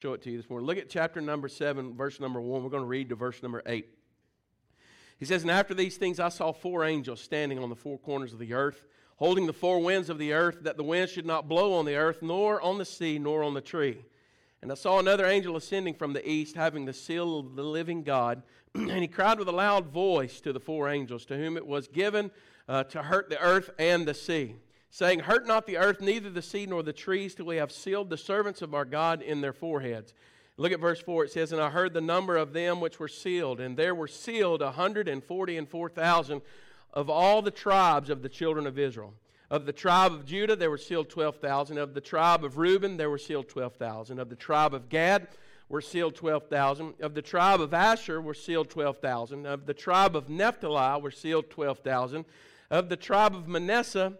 show it to you this morning. Look at chapter number 7, verse number 1. We're going to read to verse number 8. He says, And after these things I saw four angels standing on the four corners of the earth, holding the four winds of the earth, that the wind should not blow on the earth, nor on the sea, nor on the tree. And I saw another angel ascending from the east, having the seal of the living God. and he cried with a loud voice to the four angels, to whom it was given uh, to hurt the earth and the sea saying, Hurt not the earth, neither the sea nor the trees, till we have sealed the servants of our God in their foreheads. Look at verse 4. It says, And I heard the number of them which were sealed, and there were sealed a hundred and forty and four thousand of all the tribes of the children of Israel. Of the tribe of Judah, there were sealed 12,000. Of the tribe of Reuben, there were sealed 12,000. Of the tribe of Gad, were sealed 12,000. Of the tribe of Asher were sealed 12,000. Of the tribe of Naphtali were sealed 12,000. Of the tribe of Manasseh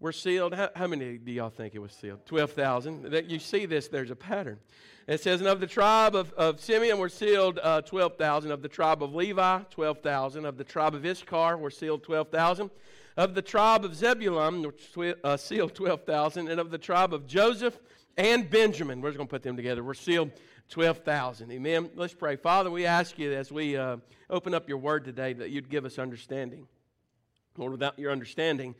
were sealed. How, how many do y'all think it was sealed? 12,000. That You see this, there's a pattern. It says, and of the tribe of, of Simeon were sealed uh, 12,000. Of the tribe of Levi, 12,000. Of the tribe of Issachar were sealed 12,000. Of the tribe of Zebulun were uh, sealed 12,000. And of the tribe of Joseph and Benjamin, we're just going to put them together, were sealed 12,000. Amen. Let's pray. Father, we ask you as we uh, open up your word today that you'd give us understanding. Lord, without your understanding,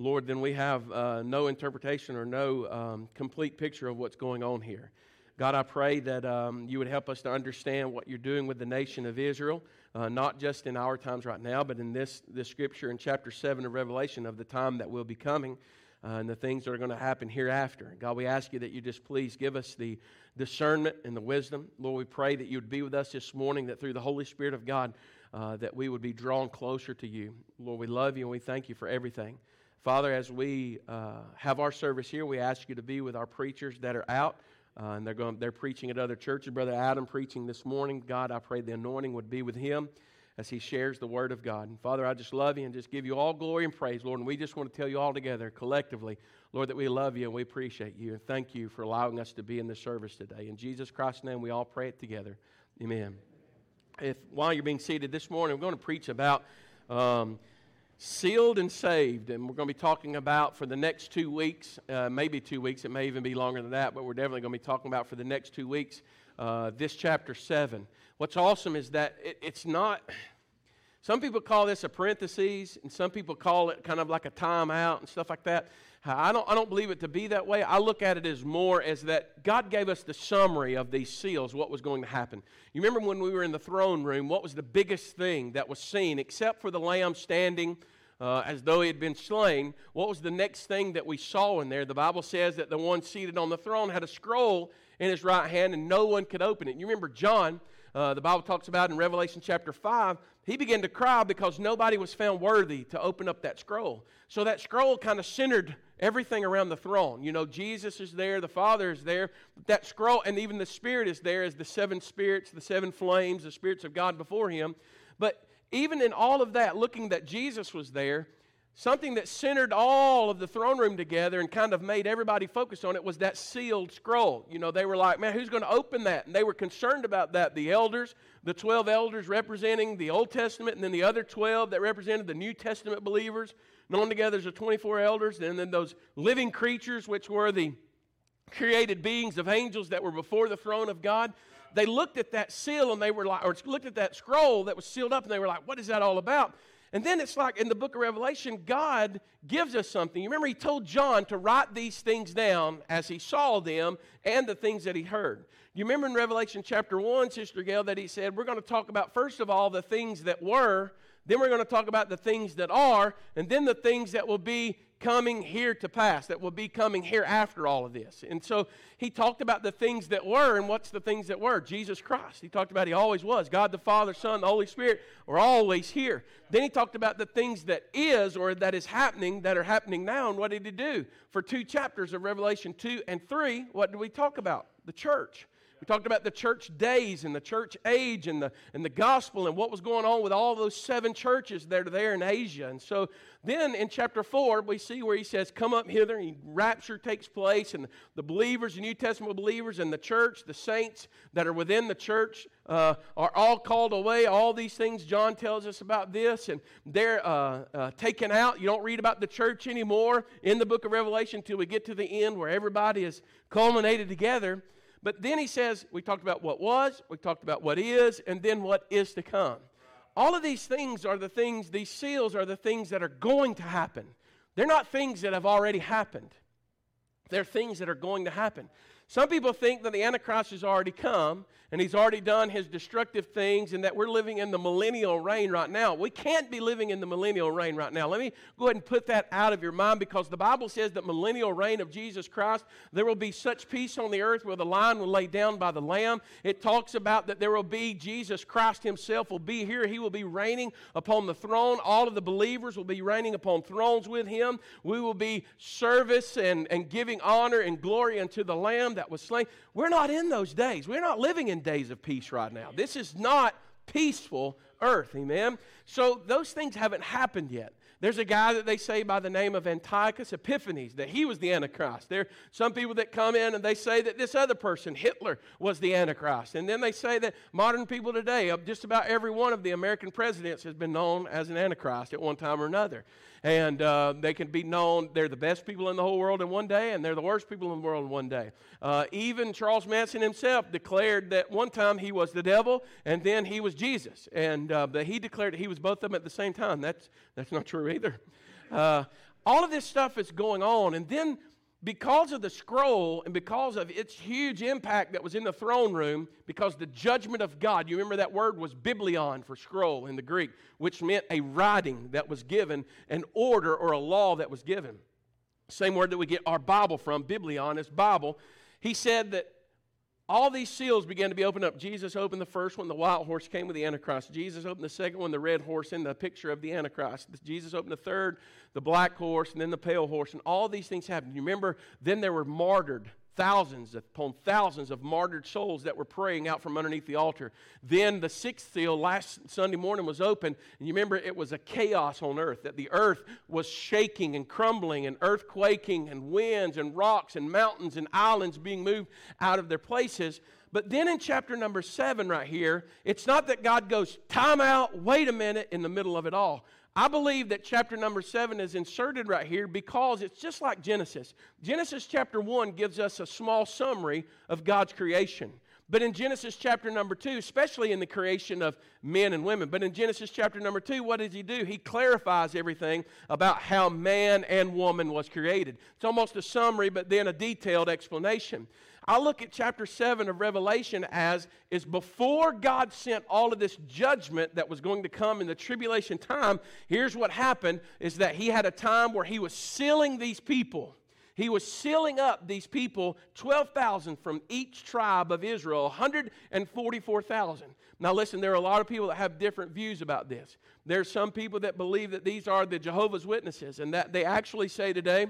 Lord, then we have uh, no interpretation or no um, complete picture of what's going on here. God, I pray that um, you would help us to understand what you're doing with the nation of Israel, uh, not just in our times right now, but in this, this scripture in chapter 7 of Revelation of the time that will be coming uh, and the things that are going to happen hereafter. God, we ask you that you just please give us the discernment and the wisdom. Lord, we pray that you would be with us this morning, that through the Holy Spirit of God, uh, that we would be drawn closer to you. Lord, we love you and we thank you for everything. Father, as we uh, have our service here, we ask you to be with our preachers that are out. Uh, and they're, going, they're preaching at other churches. Brother Adam preaching this morning. God, I pray the anointing would be with him as he shares the word of God. And Father, I just love you and just give you all glory and praise, Lord. And we just want to tell you all together, collectively, Lord, that we love you and we appreciate you. And thank you for allowing us to be in this service today. In Jesus Christ's name, we all pray it together. Amen. If while you're being seated this morning, we're going to preach about. Um, sealed and saved. And we're going to be talking about for the next two weeks, uh, maybe two weeks, it may even be longer than that, but we're definitely going to be talking about for the next two weeks uh, this chapter 7. What's awesome is that it, it's not. Some people call this a parenthesis, and some people call it kind of like a timeout and stuff like that. I don't, I don't believe it to be that way. I look at it as more as that God gave us the summary of these seals, what was going to happen. You remember when we were in the throne room, what was the biggest thing that was seen, except for the lamb standing uh, as though he had been slain? What was the next thing that we saw in there? The Bible says that the one seated on the throne had a scroll in his right hand, and no one could open it. You remember John, uh, the Bible talks about in Revelation chapter 5, he began to cry because nobody was found worthy to open up that scroll. So that scroll kind of centered everything around the throne. You know, Jesus is there, the Father is there, that scroll, and even the Spirit is there as the seven spirits, the seven flames, the spirits of God before him. But even in all of that, looking that Jesus was there, something that centered all of the throne room together and kind of made everybody focus on it was that sealed scroll. You know, they were like, man, who's going to open that? And they were concerned about that. The elders, the 12 elders representing the Old Testament, and then the other 12 that represented the New Testament believers known together as the 24 elders, and then those living creatures, which were the created beings of angels that were before the throne of God. They looked at that seal and they were like, or looked at that scroll that was sealed up and they were like, what is that all about? And then it's like in the book of Revelation, God gives us something. You remember, He told John to write these things down as he saw them and the things that he heard. You remember in Revelation chapter 1, Sister Gail, that He said, We're going to talk about, first of all, the things that were, then we're going to talk about the things that are, and then the things that will be coming here to pass, that will be coming here after all of this. And so he talked about the things that were, and what's the things that were? Jesus Christ. He talked about he always was. God the Father, Son, the Holy Spirit are always here. Then he talked about the things that is or that is happening, that are happening now, and what did he do? For two chapters of Revelation 2 and 3, what did we talk about? The church. We talked about the church days and the church age and the, and the gospel and what was going on with all those seven churches that are there in Asia. And so then in chapter 4, we see where he says, Come up hither, and rapture takes place, and the believers, the New Testament believers, and the church, the saints that are within the church, uh, are all called away. All these things, John tells us about this, and they're uh, uh, taken out. You don't read about the church anymore in the book of Revelation until we get to the end where everybody is culminated together. But then he says, we talked about what was, we talked about what is, and then what is to come. All of these things are the things, these seals are the things that are going to happen. They're not things that have already happened, they're things that are going to happen. Some people think that the Antichrist has already come and he's already done his destructive things and that we're living in the millennial reign right now. We can't be living in the millennial reign right now. Let me go ahead and put that out of your mind because the Bible says that millennial reign of Jesus Christ, there will be such peace on the earth where the lion will lay down by the lamb. It talks about that there will be Jesus Christ himself will be here. He will be reigning upon the throne. All of the believers will be reigning upon thrones with him. We will be service and, and giving honor and glory unto the lamb that was slain. We're not in those days. We're not living in days of peace right now. This is not peaceful earth. Amen. So those things haven't happened yet. There's a guy that they say by the name of Antiochus Epiphanes that he was the Antichrist. There are some people that come in and they say that this other person, Hitler, was the Antichrist. And then they say that modern people today, just about every one of the American presidents has been known as an Antichrist at one time or another and uh, they can be known. They're the best people in the whole world in one day, and they're the worst people in the world in one day. Uh, even Charles Manson himself declared that one time he was the devil, and then he was Jesus, and uh, but he declared that he was both of them at the same time. That's that's not true either. Uh, all of this stuff is going on, and then because of the scroll and because of its huge impact that was in the throne room, because the judgment of God, you remember that word was biblion for scroll in the Greek, which meant a writing that was given, an order or a law that was given. Same word that we get our Bible from, biblion is Bible. He said that all these seals began to be opened up. Jesus opened the first one, the white horse came with the Antichrist. Jesus opened the second one, the red horse, in the picture of the Antichrist. Jesus opened the third, the black horse, and then the pale horse. And all these things happened. You remember, then there were martyred thousands upon thousands of martyred souls that were praying out from underneath the altar. Then the sixth seal last Sunday morning was open, and you remember it was a chaos on earth, that the earth was shaking and crumbling, and earthquaking, and winds, and rocks, and mountains, and islands being moved out of their places. But then in chapter number seven, right here, it's not that God goes, time out, wait a minute, in the middle of it all. I believe that chapter number seven is inserted right here because it's just like Genesis. Genesis chapter one gives us a small summary of God's creation. But in Genesis chapter number two, especially in the creation of men and women, but in Genesis chapter number two, what does he do? He clarifies everything about how man and woman was created. It's almost a summary, but then a detailed explanation. I look at chapter 7 of Revelation as is before God sent all of this judgment that was going to come in the tribulation time, here's what happened is that he had a time where he was sealing these people. He was sealing up these people, 12,000 from each tribe of Israel, 144,000. Now, listen, there are a lot of people that have different views about this. There's some people that believe that these are the Jehovah's Witnesses, and that they actually say today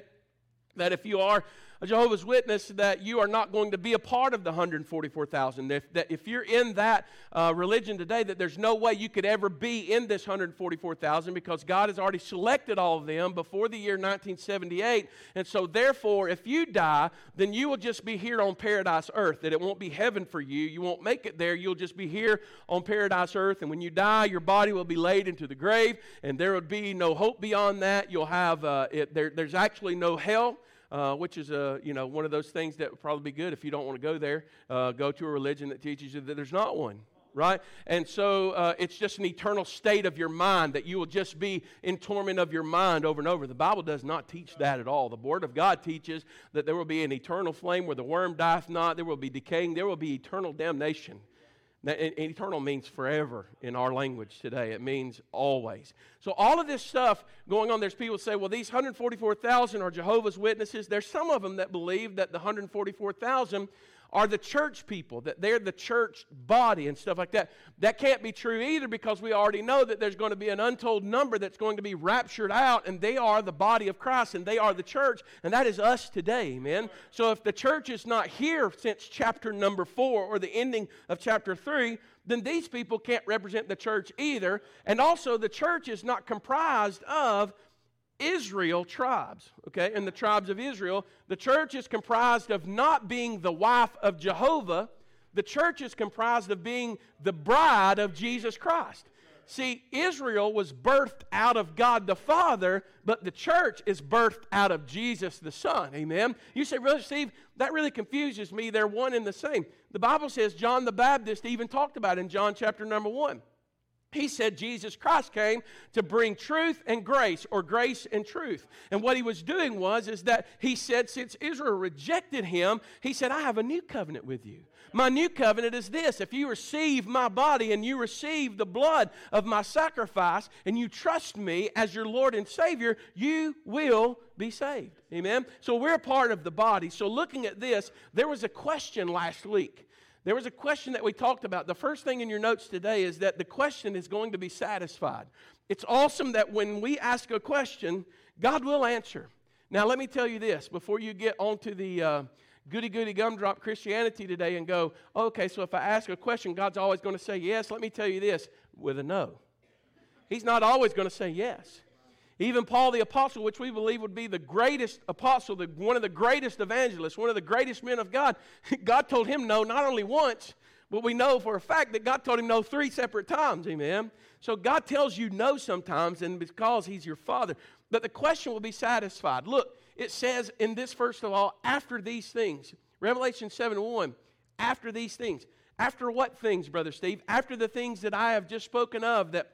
that if you are a Jehovah's Witness that you are not going to be a part of the 144,000. If, that if you're in that uh, religion today, that there's no way you could ever be in this 144,000 because God has already selected all of them before the year 1978. And so, therefore, if you die, then you will just be here on paradise earth, that it won't be heaven for you. You won't make it there. You'll just be here on paradise earth. And when you die, your body will be laid into the grave, and there would be no hope beyond that. You'll have, uh, it, there, there's actually no hell uh, which is a, you know, one of those things that would probably be good if you don't want to go there. Uh, go to a religion that teaches you that there's not one right? And so uh, it's just an eternal state of your mind that you will just be in torment of your mind over and over. The Bible does not teach that at all. The Word of God teaches that there will be an eternal flame where the worm dieth not, there will be decaying, there will be eternal damnation. Now, eternal means forever in our language today. It means always. So, all of this stuff going on, there's people say, well, these 144,000 are Jehovah's Witnesses. There's some of them that believe that the 144,000 are the church people, that they're the church body and stuff like that. That can't be true either because we already know that there's going to be an untold number that's going to be raptured out, and they are the body of Christ, and they are the church, and that is us today, amen? So if the church is not here since chapter number four or the ending of chapter three, then these people can't represent the church either. And also, the church is not comprised of Israel tribes, okay? And the tribes of Israel, the church is comprised of not being the wife of Jehovah, the church is comprised of being the bride of Jesus Christ. See, Israel was birthed out of God the Father, but the church is birthed out of Jesus the Son. Amen. You say, Brother Steve, that really confuses me. They're one and the same. The Bible says John the Baptist even talked about in John chapter number one. He said Jesus Christ came to bring truth and grace, or grace and truth. And what he was doing was, is that he said, since Israel rejected him, he said, I have a new covenant with you. My new covenant is this if you receive my body and you receive the blood of my sacrifice and you trust me as your Lord and Savior, you will be saved. Amen? So we're part of the body. So looking at this, there was a question last week. There was a question that we talked about. The first thing in your notes today is that the question is going to be satisfied. It's awesome that when we ask a question, God will answer. Now, let me tell you this before you get onto the uh, goody goody gumdrop Christianity today and go, okay, so if I ask a question, God's always going to say yes. Let me tell you this with a no. He's not always going to say yes. Even Paul the Apostle, which we believe would be the greatest apostle, the, one of the greatest evangelists, one of the greatest men of God, God told him no not only once, but we know for a fact that God told him no three separate times. Amen. So God tells you no sometimes, and because He's your Father. But the question will be satisfied. Look, it says in this, first of all, after these things. Revelation 7 1, after these things. After what things, Brother Steve? After the things that I have just spoken of, that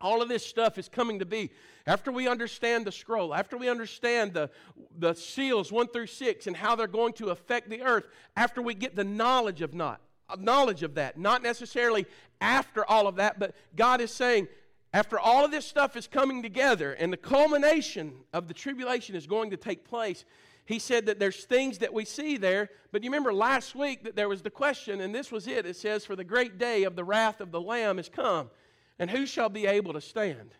all of this stuff is coming to be. After we understand the scroll, after we understand the, the seals 1 through 6 and how they're going to affect the earth, after we get the knowledge of not knowledge of that, not necessarily after all of that, but God is saying, after all of this stuff is coming together and the culmination of the tribulation is going to take place, he said that there's things that we see there. But you remember last week that there was the question, and this was it. It says, For the great day of the wrath of the Lamb is come, and who shall be able to stand?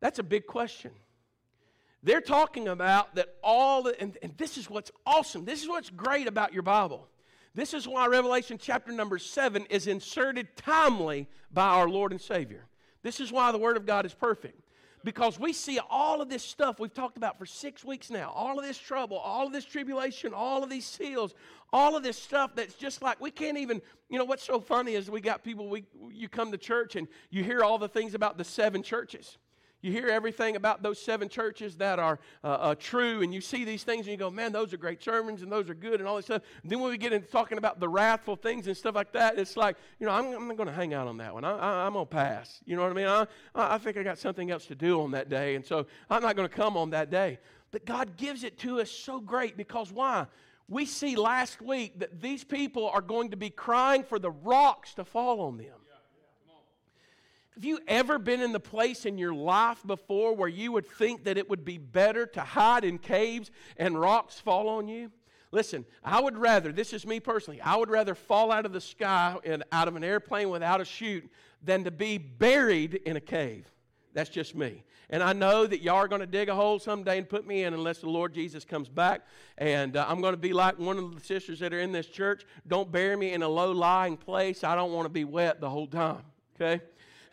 That's a big question. They're talking about that all, the, and, and this is what's awesome. This is what's great about your Bible. This is why Revelation chapter number seven is inserted timely by our Lord and Savior. This is why the Word of God is perfect. Because we see all of this stuff we've talked about for six weeks now all of this trouble, all of this tribulation, all of these seals, all of this stuff that's just like we can't even, you know, what's so funny is we got people, we, you come to church and you hear all the things about the seven churches. You hear everything about those seven churches that are uh, uh, true, and you see these things, and you go, man, those are great sermons, and those are good, and all this stuff. And then when we get into talking about the wrathful things and stuff like that, it's like, you know, I'm, I'm not going to hang out on that one. I, am going to pass. You know what I mean? I, I think I got something else to do on that day, and so I'm not going to come on that day. But God gives it to us so great because why? We see last week that these people are going to be crying for the rocks to fall on them. Have you ever been in the place in your life before where you would think that it would be better to hide in caves and rocks fall on you? Listen, I would rather, this is me personally, I would rather fall out of the sky and out of an airplane without a chute than to be buried in a cave. That's just me. And I know that y'all are going to dig a hole someday and put me in unless the Lord Jesus comes back. And uh, I'm going to be like one of the sisters that are in this church. Don't bury me in a low lying place. I don't want to be wet the whole time. Okay?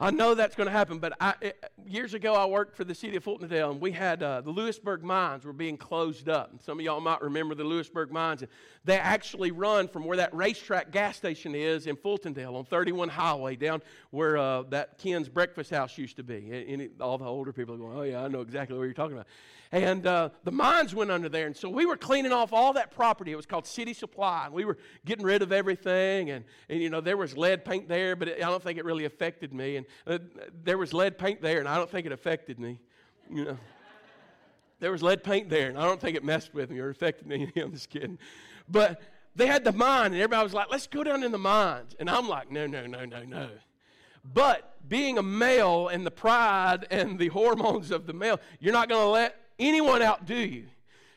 I know that's going to happen, but I, it, years ago I worked for the city of Fultondale, and we had uh, the Lewisburg mines were being closed up. And some of y'all might remember the Lewisburg mines. And They actually run from where that racetrack gas station is in Fultondale on 31 Highway, down where uh, that Ken's Breakfast House used to be. And, and all the older people are going, "Oh yeah, I know exactly what you're talking about." And uh, the mines went under there. And so we were cleaning off all that property. It was called City Supply. And we were getting rid of everything. And, and you know, there was lead paint there, but it, I don't think it really affected me. And uh, there was lead paint there, and I don't think it affected me. You know, there was lead paint there, and I don't think it messed with me or affected me. I'm just kidding. But they had the mine, and everybody was like, let's go down in the mines. And I'm like, no, no, no, no, no. But being a male and the pride and the hormones of the male, you're not going to let anyone outdo you.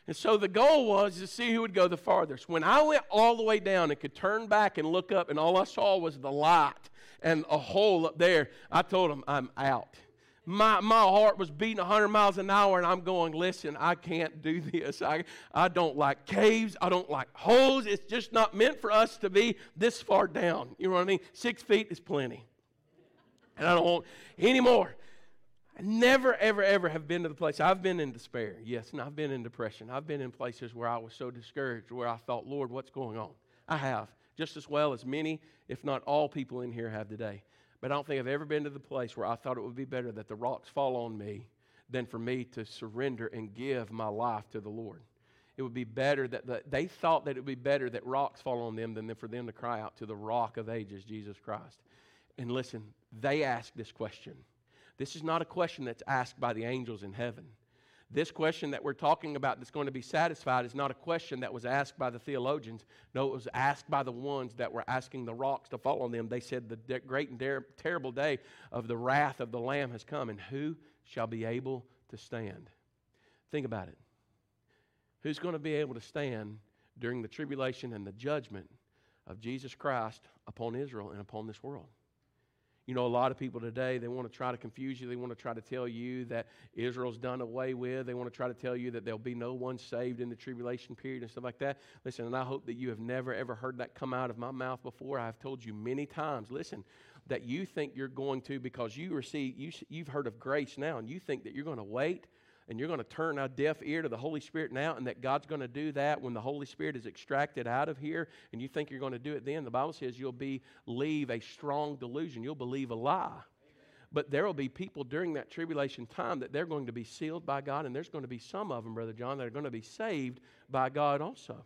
And so the goal was to see who would go the farthest. When I went all the way down and could turn back and look up, and all I saw was the light and a hole up there, I told him, I'm out. My, my heart was beating 100 miles an hour, and I'm going, listen, I can't do this. I, I don't like caves. I don't like holes. It's just not meant for us to be this far down. You know what I mean? Six feet is plenty. And I don't want any more. I never, ever, ever have been to the place. I've been in despair, yes, and I've been in depression. I've been in places where I was so discouraged, where I thought, Lord, what's going on? I have, just as well as many, if not all people in here have today. But I don't think I've ever been to the place where I thought it would be better that the rocks fall on me than for me to surrender and give my life to the Lord. It would be better that the, they thought that it would be better that rocks fall on them than for them to cry out to the rock of ages, Jesus Christ. And listen, they asked this question. This is not a question that's asked by the angels in heaven. This question that we're talking about that's going to be satisfied is not a question that was asked by the theologians. No, it was asked by the ones that were asking the rocks to fall on them. They said, The great and der- terrible day of the wrath of the Lamb has come, and who shall be able to stand? Think about it. Who's going to be able to stand during the tribulation and the judgment of Jesus Christ upon Israel and upon this world? You know, a lot of people today, they want to try to confuse you. They want to try to tell you that Israel's done away with. They want to try to tell you that there'll be no one saved in the tribulation period and stuff like that. Listen, and I hope that you have never, ever heard that come out of my mouth before. I've told you many times, listen, that you think you're going to because you receive, you, you've heard of grace now, and you think that you're going to wait and you're going to turn a deaf ear to the Holy Spirit now, and that God's going to do that when the Holy Spirit is extracted out of here, and you think you're going to do it then, the Bible says you'll believe a strong delusion. You'll believe a lie. But there will be people during that tribulation time that they're going to be sealed by God, and there's going to be some of them, Brother John, that are going to be saved by God also.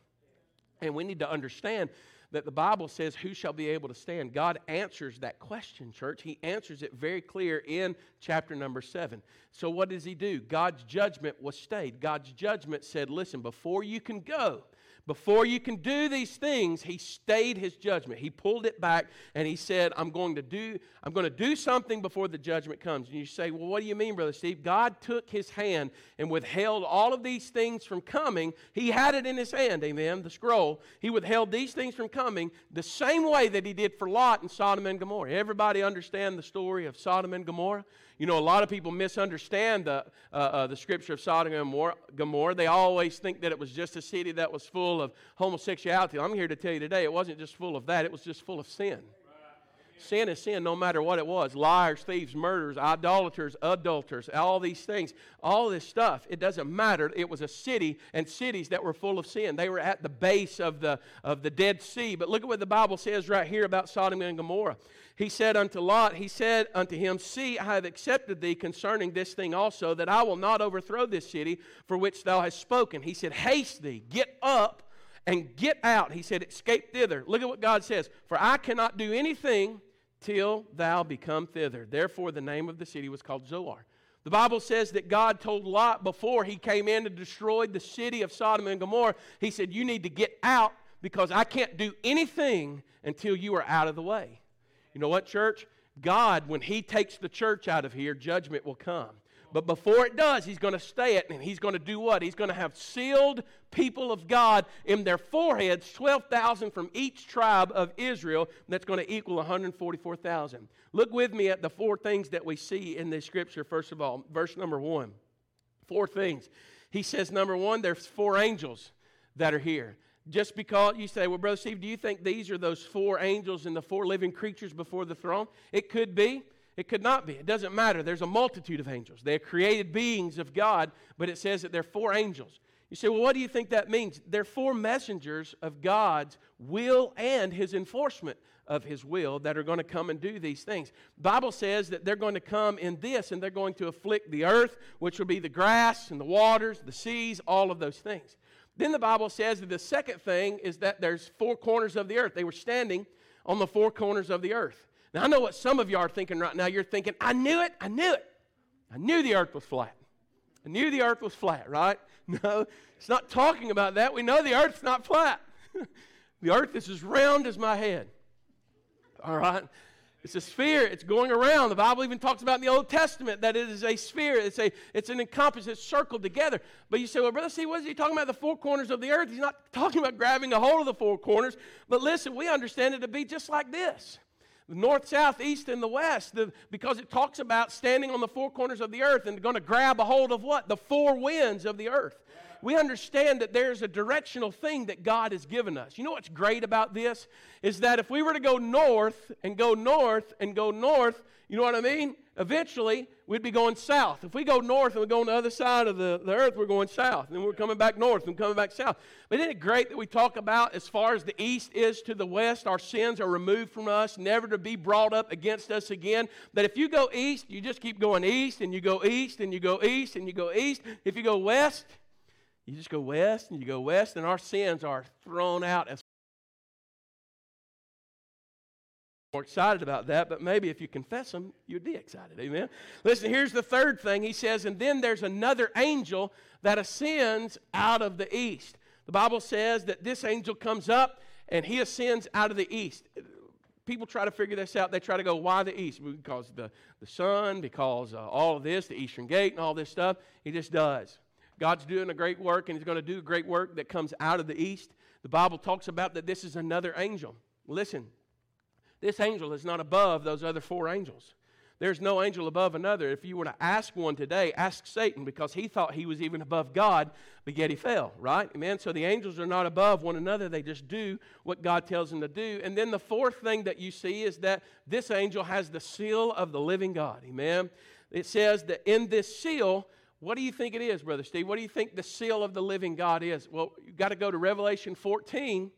And we need to understand that the Bible says, Who shall be able to stand? God answers that question, church. He answers it very clear in chapter number seven. So, what does He do? God's judgment was stayed. God's judgment said, Listen, before you can go, before you can do these things, he stayed his judgment. He pulled it back and he said, I'm going to do, I'm going to do something before the judgment comes. And you say, Well, what do you mean, Brother Steve? God took his hand and withheld all of these things from coming. He had it in his hand, amen, the scroll. He withheld these things from coming the same way that he did for Lot and Sodom and Gomorrah. Everybody understand the story of Sodom and Gomorrah? You know, a lot of people misunderstand the, uh, uh, the scripture of Sodom and Gomorrah. They always think that it was just a city that was full of homosexuality. I'm here to tell you today it wasn't just full of that, it was just full of sin. Sin is sin no matter what it was liars, thieves, murderers, idolaters, adulterers, all these things, all this stuff, it doesn't matter. It was a city and cities that were full of sin. They were at the base of the, of the Dead Sea. But look at what the Bible says right here about Sodom and Gomorrah. He said unto Lot, He said unto him, See, I have accepted thee concerning this thing also, that I will not overthrow this city for which thou hast spoken. He said, Haste thee, get up and get out. He said, Escape thither. Look at what God says. For I cannot do anything till thou become thither. Therefore, the name of the city was called Zoar. The Bible says that God told Lot before he came in and destroyed the city of Sodom and Gomorrah, he said, You need to get out because I can't do anything until you are out of the way. You know what, church? God, when He takes the church out of here, judgment will come. But before it does, he's going to stay it, and he's going to do what? He's going to have sealed people of God in their foreheads, 12,000 from each tribe of Israel. That's going to equal 144,000. Look with me at the four things that we see in this scripture, first of all. Verse number one. Four things. He says, number one, there's four angels that are here. Just because you say, well, Brother Steve, do you think these are those four angels and the four living creatures before the throne? It could be. It could not be. It doesn't matter. There's a multitude of angels. They're created beings of God, but it says that they're four angels. You say, well, what do you think that means? They're four messengers of God's will and his enforcement of his will that are going to come and do these things. Bible says that they're going to come in this and they're going to afflict the earth, which will be the grass and the waters, the seas, all of those things. Then the Bible says that the second thing is that there's four corners of the earth. They were standing on the four corners of the earth. Now, I know what some of you are thinking right now. You're thinking, I knew it, I knew it. I knew the earth was flat. I knew the earth was flat, right? No, it's not talking about that. We know the earth's not flat. the earth is as round as my head. All right? It's a sphere. It's going around. The Bible even talks about in the Old Testament that it is a sphere. It's a it's an encompass. It's circled together. But you say, well, brother, see, what is he talking about? The four corners of the earth. He's not talking about grabbing a hold of the four corners. But listen, we understand it to be just like this north, south, east, and the west, the, because it talks about standing on the four corners of the earth and going to grab a hold of what? The four winds of the earth. we understand that there's a directional thing that God has given us. You know what's great about this? Is that if we were to go north and go north and go north, you know what I mean? Eventually, we'd be going south. If we go north and we go on the other side of the, the earth, we're going south. And we're coming back north and coming back south. But isn't it great that we talk about as far as the east is to the west, our sins are removed from us, never to be brought up against us again? That if you go east, you just keep going east and you go east and you go east and you go east. If you go west, you just go west and you go west, and our sins are thrown out as more excited about that, but maybe if you confess them, you'd be excited. Amen. Listen, here's the third thing. He says, and then there's another angel that ascends out of the east. The Bible says that this angel comes up and he ascends out of the east. People try to figure this out. They try to go, why the east? Because the, the sun, because uh, all of this, the eastern gate, and all this stuff. He just does. God's doing a great work, and He's going to do a great work that comes out of the east. The Bible talks about that this is another angel. Listen, this angel is not above those other four angels. There's no angel above another. If you were to ask one today, ask Satan because he thought he was even above God, but yet he fell, right? Amen. So the angels are not above one another. They just do what God tells them to do. And then the fourth thing that you see is that this angel has the seal of the living God. Amen. It says that in this seal, what do you think it is, Brother Steve? What do you think the seal of the living God is? Well, you've got to go to Revelation 14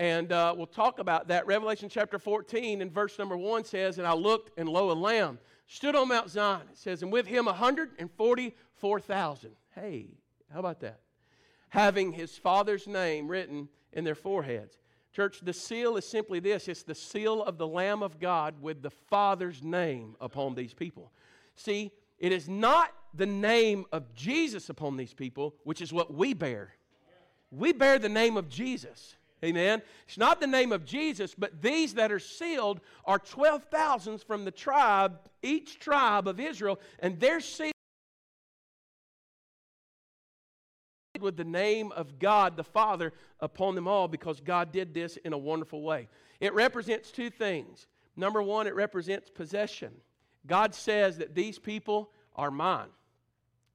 and uh, we'll talk about that. Revelation chapter 14 and verse number 1 says, And I looked, and lo, a lamb stood on Mount Zion. It says, And with him 144,000. Hey, how about that? Having his father's name written in their foreheads. Church, the seal is simply this it's the seal of the Lamb of God with the Father's name upon these people. See, it is not the name of Jesus upon these people, which is what we bear. We bear the name of Jesus. Amen. It's not the name of Jesus, but these that are sealed are 12,000 from the tribe, each tribe of Israel, and they're sealed with the name of God the Father upon them all because God did this in a wonderful way. It represents two things. Number one, it represents possession. God says that these people are mine.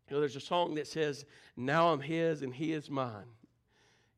You know, there's a song that says, Now I'm His and He is mine.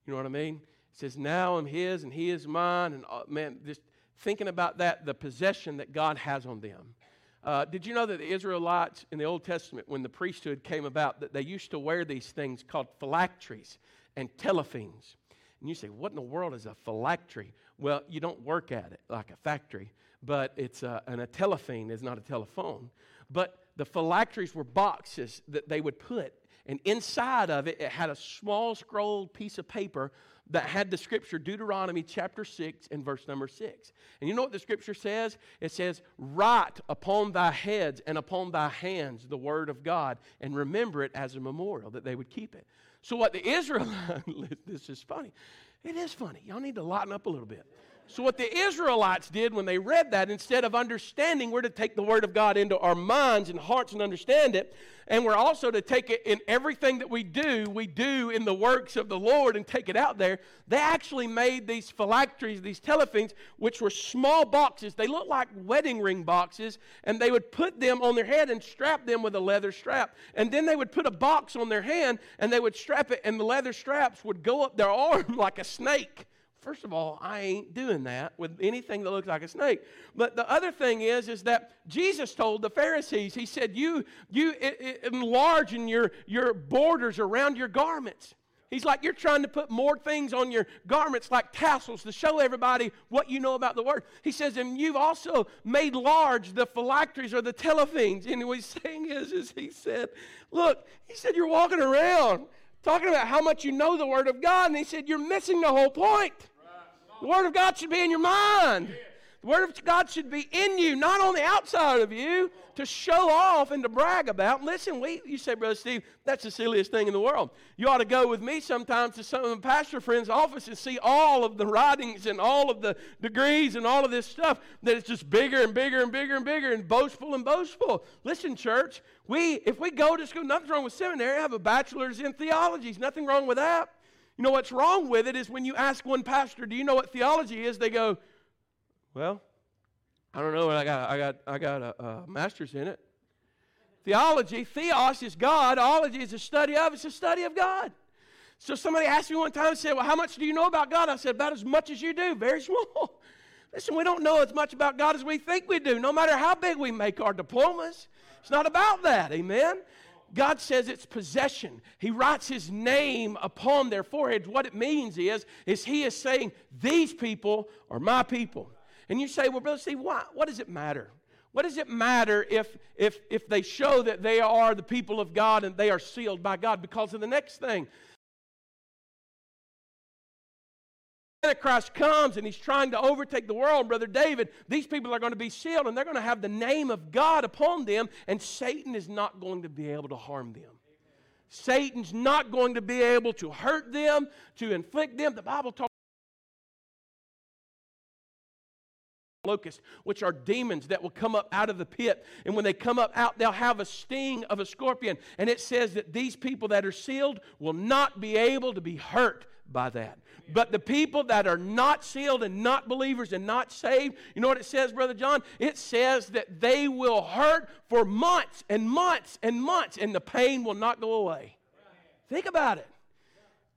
You know what I mean? Says, Now I'm his and he is mine. And uh, man, just thinking about that, the possession that God has on them. Uh, did you know that the Israelites in the Old Testament, when the priesthood came about, that they used to wear these things called phylacteries and telephenes? And you say, what in the world is a phylactery? Well, you don't work at it like a factory, but it's a, and a telephone is not a telephone. But the phylacteries were boxes that they would put, and inside of it, it had a small scrolled piece of paper that had the scripture Deuteronomy chapter 6 and verse number 6. And you know what the scripture says? It says, Write upon thy heads and upon thy hands the word of God, and remember it as a memorial, that they would keep it. So, what the Israelites, this is funny. It is funny. Y'all need to lighten up a little bit. So, what the Israelites did when they read that, instead of understanding, we're to take the Word of God into our minds and hearts and understand it. And we're also to take it in everything that we do, we do in the works of the Lord and take it out there. They actually made these phylacteries, these telephenes, which were small boxes. They looked like wedding ring boxes, and they would put them on their head and strap them with a leather strap. And then they would put a box on their hand and they would strap it, and the leather straps would go up their arm like a snake. First of all, I ain't doing that with anything that looks like a snake. But the other thing is, is that Jesus told the Pharisees, He said, "You, you enlarge in your your borders around your garments." He's like, you're trying to put more things on your garments like tassels to show everybody what you know about the word. He says, and you've also made large the phylacteries or the telephenes. And what he's saying is, is he said, look, he said, you're walking around talking about how much you know the word of God. And he said, you're missing the whole point. The Word of God should be in your mind. The Word of God should be in you, not on the outside of you to show off and to brag about. Listen, we, you say, Brother Steve, that's the silliest thing in the world. You ought to go with me sometimes to some of the pastor friends' office and see all of the writings and all of the degrees and all of this stuff that is just bigger and bigger and bigger and bigger and boastful and boastful. Listen, church, we if we go to school, nothing's wrong with seminary. I have a bachelor's in theology. nothing wrong with that. You know what's wrong with it is when you ask one pastor, "Do you know what theology is?" They go, "Well, I don't know. I got I got I got a, a master's in it." Theology, theos is God. Ology is a study of. It's a study of God. So somebody asked me one time and said, Well, how much do you know about God? I said, About as much as you do, very small. Listen, we don't know as much about God as we think we do, no matter how big we make our diplomas. It's not about that, amen? God says it's possession. He writes his name upon their foreheads. What it means is, is he is saying, These people are my people. And you say, Well, Brother Steve, why, what does it matter? What does it matter if, if, if they show that they are the people of God and they are sealed by God? Because of the next thing. Antichrist comes and he's trying to overtake the world, Brother David. These people are going to be sealed and they're going to have the name of God upon them, and Satan is not going to be able to harm them. Satan's not going to be able to hurt them, to inflict them. The Bible talks locusts, which are demons that will come up out of the pit. And when they come up out, they'll have a sting of a scorpion. And it says that these people that are sealed will not be able to be hurt by that. But the people that are not sealed and not believers and not saved, you know what it says, Brother John? It says that they will hurt for months and months and months, and the pain will not go away. Think about it.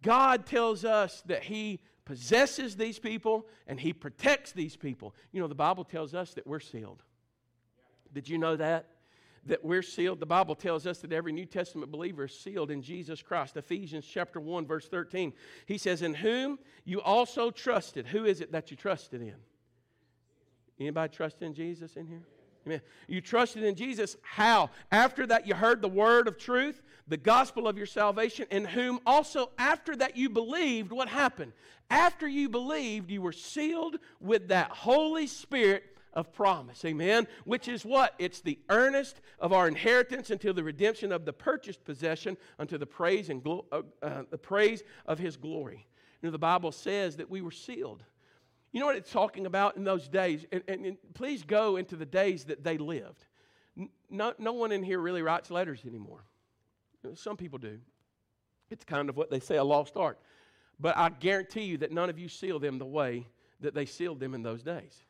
God tells us that He possesses these people and he protects these people. You know, the Bible tells us that we're sealed. Did you know that? That we're sealed. The Bible tells us that every New Testament believer is sealed in Jesus Christ. Ephesians chapter 1, verse 13. He says, In whom you also trusted. Who is it that you trusted in? Anybody trust in Jesus in here? Amen. You trusted in Jesus. How? After that, you heard the word of truth, the gospel of your salvation, in whom also after that you believed, what happened? After you believed, you were sealed with that Holy Spirit of promise. Amen. Which is what? It's the earnest of our inheritance until the redemption of the purchased possession unto the praise and glo- uh, uh, the praise of his glory. You know, the Bible says that we were sealed. You know what it's talking about in those days? And, and, and please go into the days that they lived. No, no one in here really writes letters anymore. Some people do. It's kind of what they say a lost art. But I guarantee you that none of you seal them the way that they sealed them in those days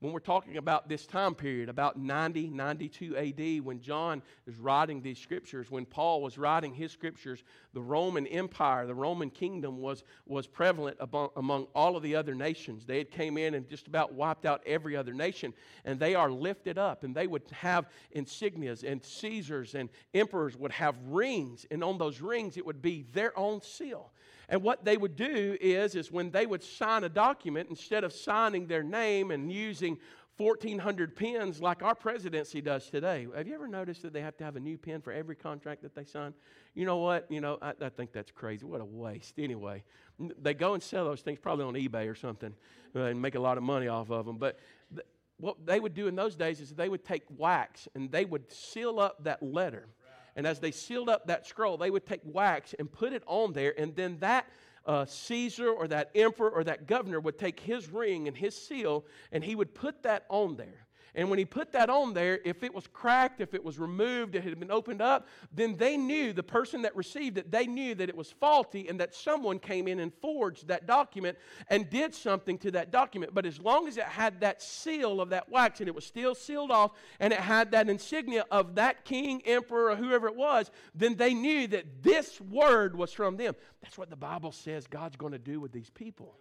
when we're talking about this time period, about 90, 92 AD, when John is writing these scriptures, when Paul was writing his scriptures, the Roman Empire, the Roman kingdom was, was prevalent among, among all of the other nations. They had came in and just about wiped out every other nation, and they are lifted up, and they would have insignias, and Caesars and emperors would have rings, and on those rings it would be their own seal. And what they would do is, is when they would sign a document, instead of signing their name and using 1,400 pens like our presidency does today. Have you ever noticed that they have to have a new pen for every contract that they sign? You know what? You know, I, I think that's crazy. What a waste. Anyway, they go and sell those things probably on eBay or something uh, and make a lot of money off of them. But th- what they would do in those days is they would take wax and they would seal up that letter and as they sealed up that scroll, they would take wax and put it on there, and then that uh, Caesar or that emperor or that governor would take his ring and his seal, and he would put that on there. And when he put that on there, if it was cracked, if it was removed, it had been opened up, then they knew, the person that received it, they knew that it was faulty and that someone came in and forged that document and did something to that document. But as long as it had that seal of that wax and it was still sealed off and it had that insignia of that king, emperor, or whoever it was, then they knew that this word was from them. That's what the Bible says God's going to do with these people.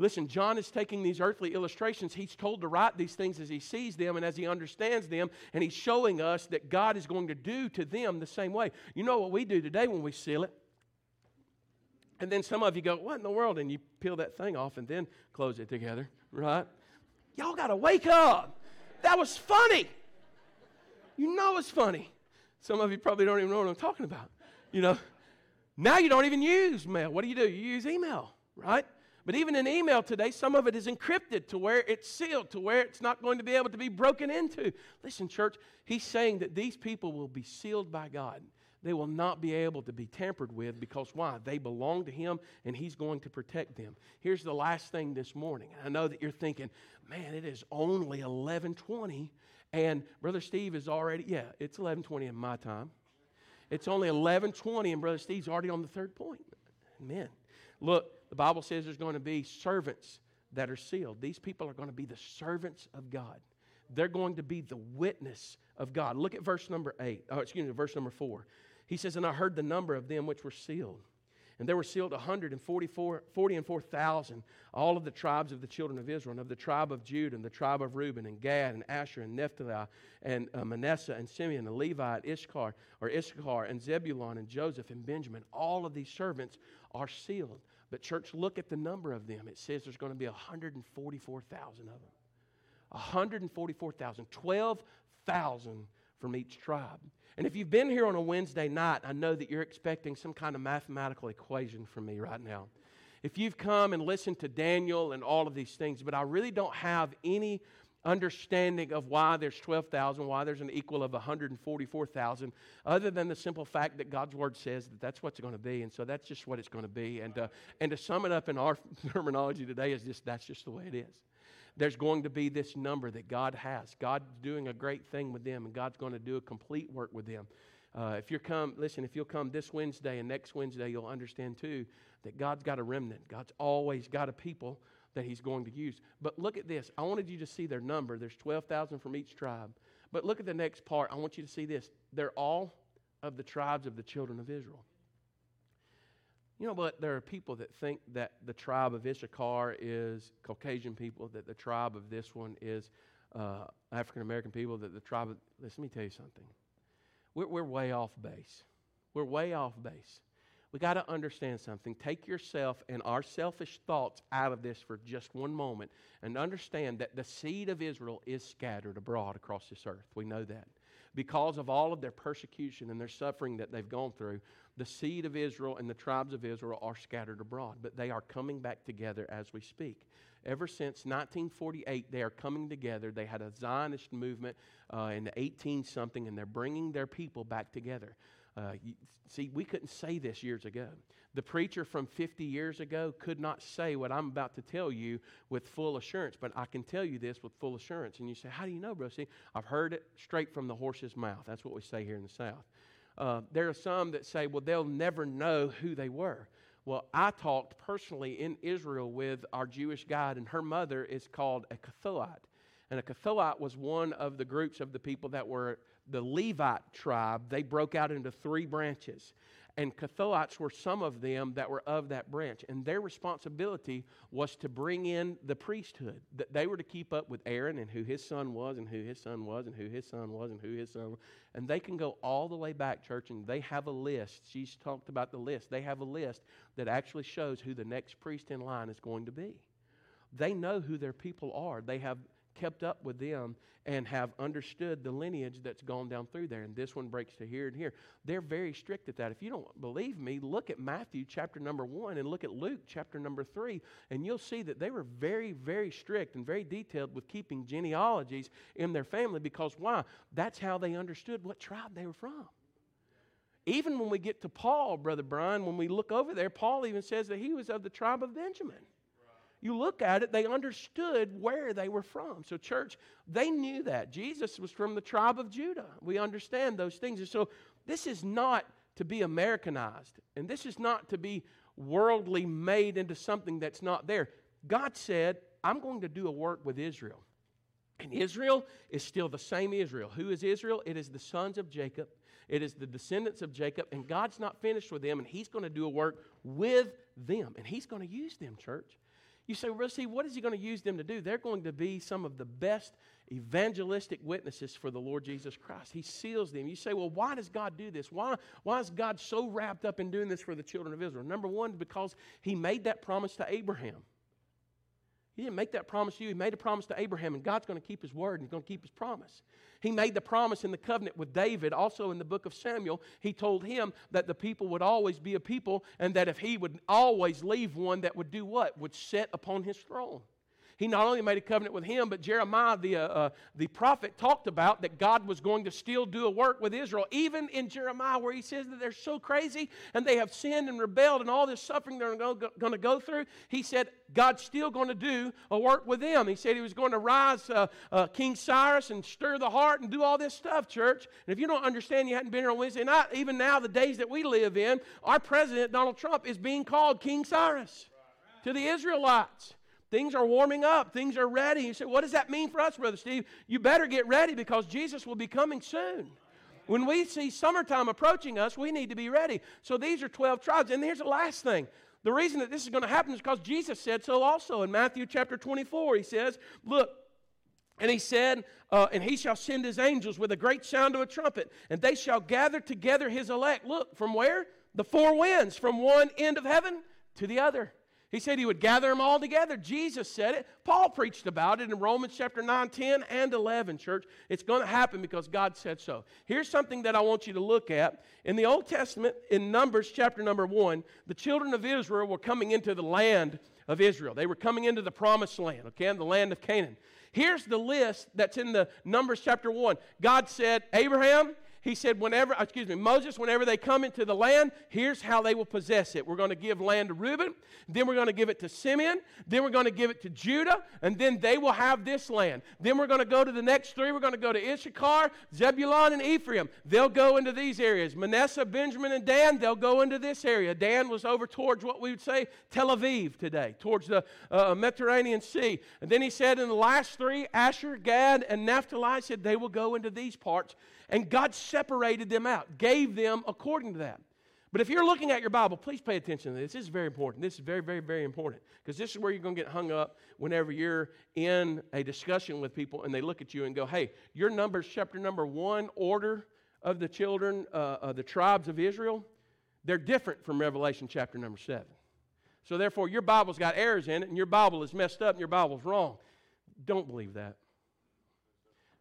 Listen, John is taking these earthly illustrations. He's told to write these things as he sees them and as he understands them, and he's showing us that God is going to do to them the same way. You know what we do today when we seal it? And then some of you go, What in the world? And you peel that thing off and then close it together, right? Y'all got to wake up. That was funny. You know it's funny. Some of you probably don't even know what I'm talking about. You know, now you don't even use mail. What do you do? You use email, right? But even in email today, some of it is encrypted to where it's sealed, to where it's not going to be able to be broken into. Listen, church, he's saying that these people will be sealed by God. They will not be able to be tampered with because why? They belong to him and he's going to protect them. Here's the last thing this morning. I know that you're thinking, man, it is only 1120 and Brother Steve is already, yeah, it's 1120 in my time. It's only 1120 and Brother Steve's already on the third point. Amen. Look, the Bible says there's going to be servants that are sealed. These people are going to be the servants of God. They're going to be the witness of God. Look at verse number eight. Oh, excuse me, verse number four. He says, And I heard the number of them which were sealed. And there were sealed 144 40 and 4,000, all of the tribes of the children of Israel, and of the tribe of Judah, and the tribe of Reuben, and Gad, and Asher, and Naphtali, and uh, Manasseh, and Simeon, and Levi, and Issachar, or Issachar, and Zebulun, and Joseph, and Benjamin. All of these servants are sealed. But, church, look at the number of them. It says there's going to be 144,000 of them. 144,000. 12,000 from each tribe. And if you've been here on a Wednesday night, I know that you're expecting some kind of mathematical equation from me right now. If you've come and listened to Daniel and all of these things, but I really don't have any understanding of why there's 12,000, why there's an equal of 144,000, other than the simple fact that God's word says that that's what's going to be. And so that's just what it's going to be. And, uh, and to sum it up in our terminology today is just that's just the way it is there's going to be this number that God has. God's doing a great thing with them, and God's going to do a complete work with them. Uh, if you come, listen, if you'll come this Wednesday and next Wednesday, you'll understand too that God's got a remnant. God's always got a people that He's going to use. But look at this. I wanted you to see their number. There's 12,000 from each tribe. But look at the next part. I want you to see this. They're all of the tribes of the children of Israel. You know what? There are people that think that the tribe of Issachar is Caucasian people, that the tribe of this one is uh, African American people, that the tribe of. Listen, let me tell you something. We're, we're way off base. We're way off base. We got to understand something. Take yourself and our selfish thoughts out of this for just one moment and understand that the seed of Israel is scattered abroad across this earth. We know that. Because of all of their persecution and their suffering that they've gone through, the seed of Israel and the tribes of Israel are scattered abroad, but they are coming back together as we speak. Ever since 1948, they are coming together. They had a Zionist movement uh, in the 18 something, and they're bringing their people back together. Uh, see, we couldn't say this years ago. The preacher from 50 years ago could not say what I'm about to tell you with full assurance, but I can tell you this with full assurance. And you say, How do you know, bro? See, I've heard it straight from the horse's mouth. That's what we say here in the South. Uh, there are some that say, well, they'll never know who they were. Well, I talked personally in Israel with our Jewish guide, and her mother is called a Kohathite. And a Kohathite was one of the groups of the people that were the Levite tribe. They broke out into three branches and Kohathites were some of them that were of that branch. And their responsibility was to bring in the priesthood. That they were to keep up with Aaron and who his son was, and who his son was, and who his son was, and who his son was. And they can go all the way back, church, and they have a list. She's talked about the list. They have a list that actually shows who the next priest in line is going to be. They know who their people are. They have kept up with them and have understood the lineage that's gone down through there. And this one breaks to here and here. They're very strict at that. If you don't believe me, look at Matthew chapter number one and look at Luke chapter number three, and you'll see that they were very, very strict and very detailed with keeping genealogies in their family because why? That's how they understood what tribe they were from. Even when we get to Paul, Brother Brian, when we look over there, Paul even says that he was of the tribe of Benjamin you look at it, they understood where they were from. So, church, they knew that. Jesus was from the tribe of Judah. We understand those things. And so, this is not to be Americanized, and this is not to be worldly made into something that's not there. God said, I'm going to do a work with Israel. And Israel is still the same Israel. Who is Israel? It is the sons of Jacob. It is the descendants of Jacob, and God's not finished with them, and He's going to do a work with them, and He's going to use them, church. You say, well, see, what is he going to use them to do? They're going to be some of the best evangelistic witnesses for the Lord Jesus Christ. He seals them. You say, well, why does God do this? Why, why is God so wrapped up in doing this for the children of Israel? Number one, because he made that promise to Abraham. He didn't make that promise to you. He made a promise to Abraham, and God's going to keep his word and he's going to keep his promise. He made the promise in the covenant with David. Also in the book of Samuel, he told him that the people would always be a people, and that if he would always leave one that would do what? Would sit upon his throne. He not only made a covenant with him, but Jeremiah, the, uh, uh, the prophet, talked about that God was going to still do a work with Israel. Even in Jeremiah, where he says that they're so crazy and they have sinned and rebelled and all this suffering they're going to go through, he said, God's still going to do a work with them. He said he was going to rise uh, uh, King Cyrus and stir the heart and do all this stuff, church. And if you don't understand, you hadn't been here on Wednesday night, even now, the days that we live in, our president, Donald Trump, is being called King Cyrus to the Israelites. Things are warming up. Things are ready. You say, what does that mean for us, Brother Steve? You better get ready because Jesus will be coming soon. When we see summertime approaching us, we need to be ready. So these are 12 tribes. And here's the last thing. The reason that this is going to happen is because Jesus said so also in Matthew chapter 24. He says, Look, and he said, uh, And he shall send his angels with a great sound of a trumpet, and they shall gather together his elect. Look, from where? The four winds, from one end of heaven to the other. He said he would gather them all together. Jesus said it. Paul preached about it in Romans chapter 9, 10, and 11, church. It's going to happen because God said so. Here's something that I want you to look at. In the Old Testament, in Numbers chapter number 1, the children of Israel were coming into the land of Israel. They were coming into the promised land, okay, the land of Canaan. Here's the list that's in the Numbers chapter 1. God said, Abraham, he said, whenever, excuse me, Moses, whenever they come into the land, here's how they will possess it. We're going to give land to Reuben, then we're going to give it to Simeon, then we're going to give it to Judah, and then they will have this land. Then we're going to go to the next three. We're going to go to Issachar, Zebulun, and Ephraim. They'll go into these areas. Manasseh, Benjamin, and Dan, they'll go into this area. Dan was over towards what we would say Tel Aviv today, towards the uh, Mediterranean Sea. And then he said in the last three, Asher, Gad, and Naphtali, said they will go into these parts. And God separated them out, gave them according to that. But if you're looking at your Bible, please pay attention to this. This is very important. This is very, very, very important because this is where you're going to get hung up whenever you're in a discussion with people and they look at you and go, hey, your Numbers chapter number one order of the children uh, of the tribes of Israel, they're different from Revelation chapter number seven. So therefore, your Bible's got errors in it and your Bible is messed up and your Bible's wrong. Don't believe that.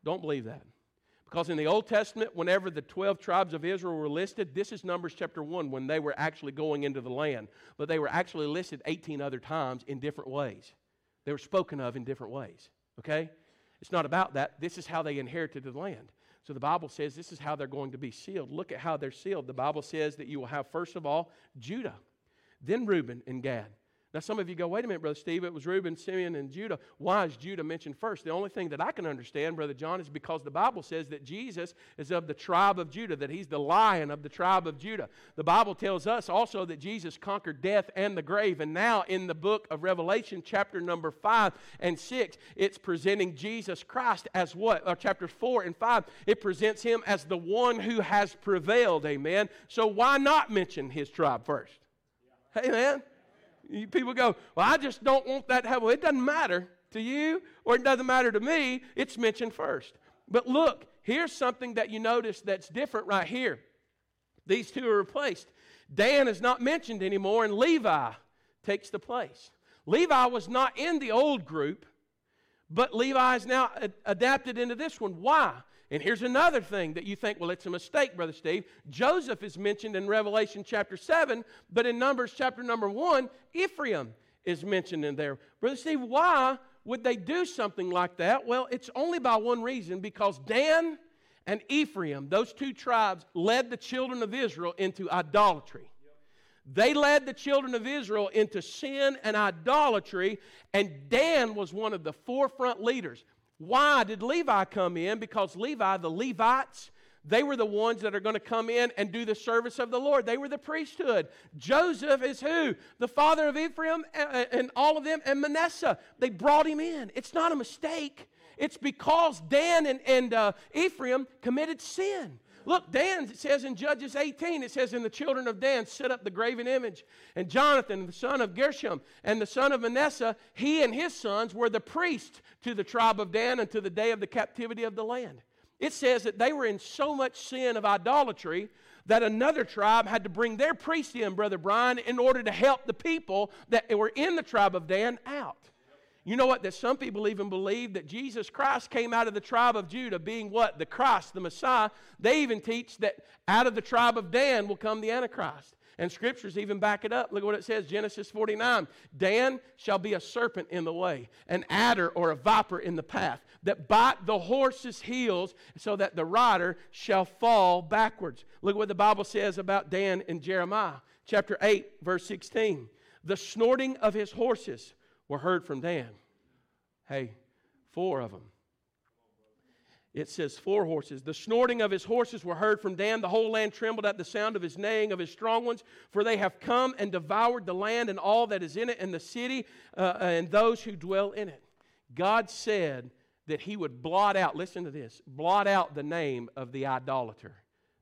Don't believe that. Because in the Old Testament, whenever the 12 tribes of Israel were listed, this is Numbers chapter 1 when they were actually going into the land. But they were actually listed 18 other times in different ways. They were spoken of in different ways. Okay? It's not about that. This is how they inherited the land. So the Bible says this is how they're going to be sealed. Look at how they're sealed. The Bible says that you will have, first of all, Judah, then Reuben and Gad, now, some of you go, wait a minute, Brother Steve, it was Reuben, Simeon, and Judah. Why is Judah mentioned first? The only thing that I can understand, Brother John, is because the Bible says that Jesus is of the tribe of Judah, that he's the lion of the tribe of Judah. The Bible tells us also that Jesus conquered death and the grave. And now, in the book of Revelation, chapter number 5 and 6, it's presenting Jesus Christ as what? Or chapters 4 and 5, it presents him as the one who has prevailed. Amen. So, why not mention his tribe first? Amen. People go, Well, I just don't want that. Well, it doesn't matter to you or it doesn't matter to me. It's mentioned first. But look, here's something that you notice that's different right here. These two are replaced. Dan is not mentioned anymore, and Levi takes the place. Levi was not in the old group, but Levi is now adapted into this one. Why? And here's another thing that you think, well, it's a mistake, Brother Steve. Joseph is mentioned in Revelation chapter 7, but in Numbers chapter number 1, Ephraim is mentioned in there. Brother Steve, why would they do something like that? Well, it's only by one reason because Dan and Ephraim, those two tribes, led the children of Israel into idolatry. They led the children of Israel into sin and idolatry, and Dan was one of the forefront leaders. Why did Levi come in? Because Levi, the Levites, they were the ones that are going to come in and do the service of the Lord. They were the priesthood. Joseph is who? The father of Ephraim and, and all of them, and Manasseh. They brought him in. It's not a mistake. It's because Dan and, and uh, Ephraim committed sin. Look, Dan, it says in Judges 18, it says, in the children of Dan set up the graven image. And Jonathan, the son of Gershom, and the son of Manasseh, he and his sons were the priests to the tribe of Dan until the day of the captivity of the land. It says that they were in so much sin of idolatry that another tribe had to bring their priest in, Brother Brian, in order to help the people that were in the tribe of Dan out. You know what? That some people even believe that Jesus Christ came out of the tribe of Judah, being what? The Christ, the Messiah. They even teach that out of the tribe of Dan will come the Antichrist. And scriptures even back it up. Look at what it says Genesis 49. Dan shall be a serpent in the way, an adder or a viper in the path, that bite the horse's heels, so that the rider shall fall backwards. Look what the Bible says about Dan in Jeremiah chapter 8, verse 16. The snorting of his horses were heard from Dan. Hey, four of them. It says four horses. The snorting of his horses were heard from Dan. The whole land trembled at the sound of his neighing of his strong ones, for they have come and devoured the land and all that is in it, and the city uh, and those who dwell in it. God said that he would blot out, listen to this, blot out the name of the idolater.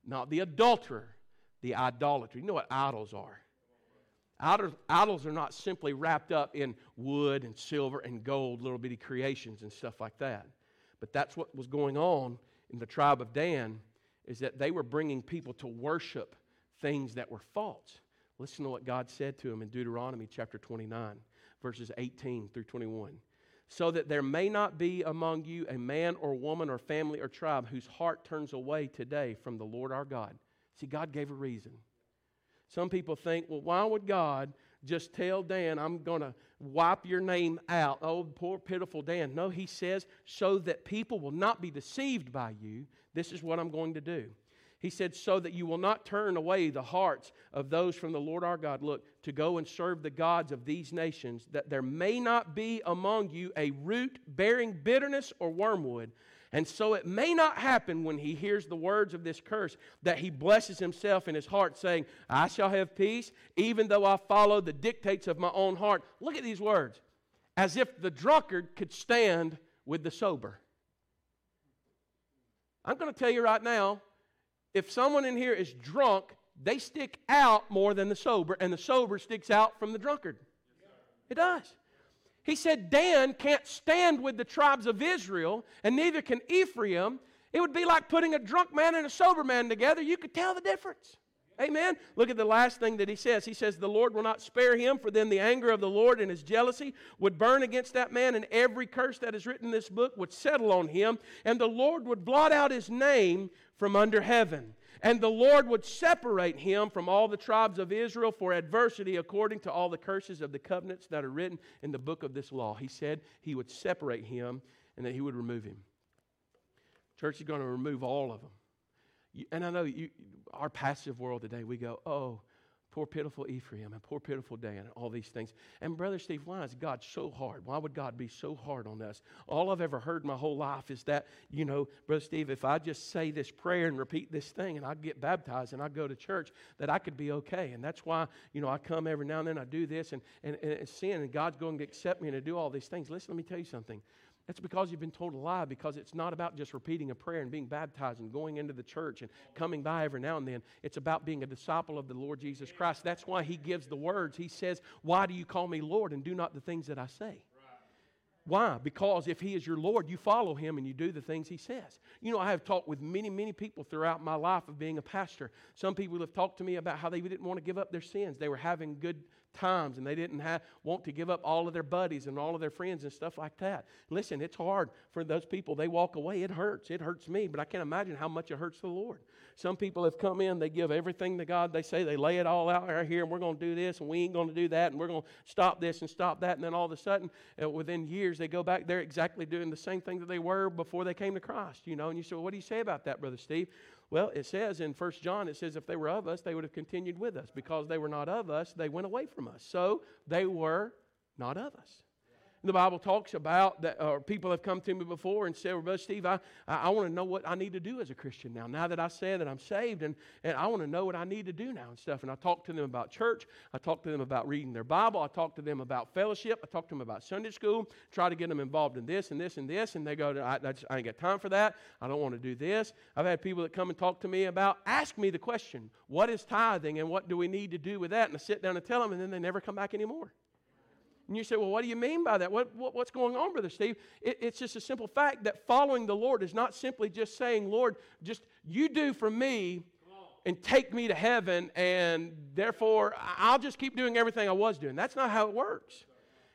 not the adulterer, the idolatry. You know what idols are? Idols, are not simply wrapped up in wood and silver and gold, little bitty creations and stuff like that. But that's what was going on in the tribe of Dan, is that they were bringing people to worship things that were false. Listen to what God said to them in Deuteronomy chapter 29, verses 18 through 21. So that there may not be among you a man or woman or family or tribe whose heart turns away today from the Lord our God. See, God gave a reason. Some people think, well, why would God just tell Dan, I'm going to wipe your name out? Oh, poor, pitiful Dan. No, he says, so that people will not be deceived by you, this is what I'm going to do. He said, so that you will not turn away the hearts of those from the Lord our God. Look, to go and serve the gods of these nations, that there may not be among you a root bearing bitterness or wormwood and so it may not happen when he hears the words of this curse that he blesses himself in his heart, saying, I shall have peace, even though I follow the dictates of my own heart. Look at these words as if the drunkard could stand with the sober. I'm going to tell you right now if someone in here is drunk, they stick out more than the sober, and the sober sticks out from the drunkard. It does. He said, Dan can't stand with the tribes of Israel, and neither can Ephraim. It would be like putting a drunk man and a sober man together. You could tell the difference. Amen. Look at the last thing that he says. He says, The Lord will not spare him, for then the anger of the Lord and his jealousy would burn against that man, and every curse that is written in this book would settle on him, and the Lord would blot out his name from under heaven. And the Lord would separate him from all the tribes of Israel for adversity according to all the curses of the covenants that are written in the book of this law. He said he would separate him and that he would remove him. Church is going to remove all of them. And I know you, our passive world today, we go, oh, Poor pitiful Ephraim and poor pitiful Dan and all these things. And Brother Steve, why is God so hard? Why would God be so hard on us? All I've ever heard my whole life is that, you know, Brother Steve, if I just say this prayer and repeat this thing and I get baptized and I go to church, that I could be okay. And that's why, you know, I come every now and then, I do this and, and, and sin, and God's going to accept me and to do all these things. Listen, let me tell you something. That's because you've been told a lie, because it's not about just repeating a prayer and being baptized and going into the church and coming by every now and then. It's about being a disciple of the Lord Jesus Christ. That's why he gives the words. He says, Why do you call me Lord and do not the things that I say? Why? Because if He is your Lord, you follow Him and you do the things He says. You know, I have talked with many, many people throughout my life of being a pastor. Some people have talked to me about how they didn't want to give up their sins. They were having good times and they didn't have, want to give up all of their buddies and all of their friends and stuff like that. Listen, it's hard for those people. They walk away. It hurts. It hurts me, but I can't imagine how much it hurts the Lord. Some people have come in, they give everything to God. They say they lay it all out right here and we're going to do this and we ain't going to do that and we're going to stop this and stop that. And then all of a sudden, uh, within years, they go back, they're exactly doing the same thing that they were before they came to Christ, you know. And you say, well, what do you say about that, Brother Steve? Well, it says in First John, it says if they were of us, they would have continued with us. Because they were not of us, they went away from us. So they were not of us. The Bible talks about that, or people have come to me before and said, well, Brother Steve, I, I, I want to know what I need to do as a Christian now. Now that I said that I'm saved, and, and I want to know what I need to do now and stuff. And I talk to them about church. I talk to them about reading their Bible. I talk to them about fellowship. I talk to them about Sunday school. Try to get them involved in this and this and this. And they go, I, I, just, I ain't got time for that. I don't want to do this. I've had people that come and talk to me about, ask me the question, what is tithing and what do we need to do with that? And I sit down and tell them, and then they never come back anymore. And you say, well, what do you mean by that? What, what what's going on, Brother Steve? It, it's just a simple fact that following the Lord is not simply just saying, Lord, just you do for me and take me to heaven, and therefore I'll just keep doing everything I was doing. That's not how it works.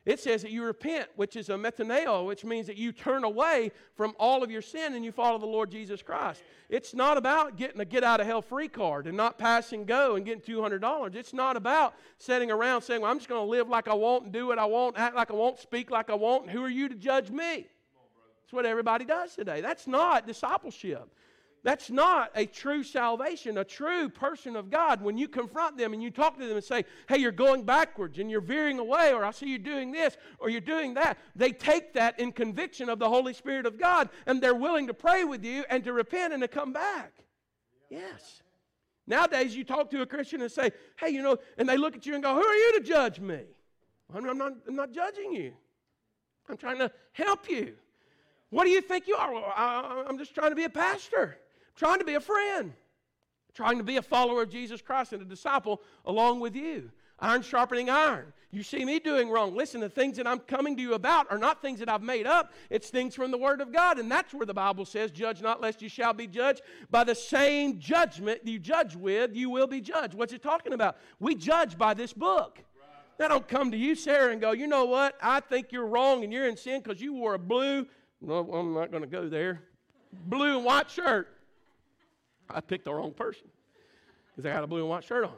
It says that you repent, which is a metanoia, which means that you turn away from all of your sin and you follow the Lord Jesus Christ. It's not about getting a get out of hell free card and not passing go and getting $200. It's not about sitting around saying, well, I'm just going to live like I want and do what I want, act like I want, speak like I want, and who are you to judge me? That's what everybody does today. That's not discipleship. That's not a true salvation, a true person of God. When you confront them and you talk to them and say, hey, you're going backwards and you're veering away, or I see you doing this, or you're doing that, they take that in conviction of the Holy Spirit of God and they're willing to pray with you and to repent and to come back. Yes. Nowadays, you talk to a Christian and say, hey, you know, and they look at you and go, who are you to judge me? I'm not, I'm not judging you, I'm trying to help you. What do you think you are? Well, I'm just trying to be a pastor trying to be a friend. trying to be a follower of Jesus Christ and a disciple along with you. Iron sharpening iron. You see me doing wrong. Listen, the things that I'm coming to you about are not things that I've made up. It's things from the Word of God. And that's where the Bible says, Judge not, lest you shall be judged. By the same judgment you judge with, you will be judged. What's it talking about? We judge by this book. I don't come to you, Sarah, and go, you know what? I think you're wrong and you're in sin because you wore a blue, no, I'm not going to go there, blue and white shirt. I picked the wrong person because I had a blue and white shirt on.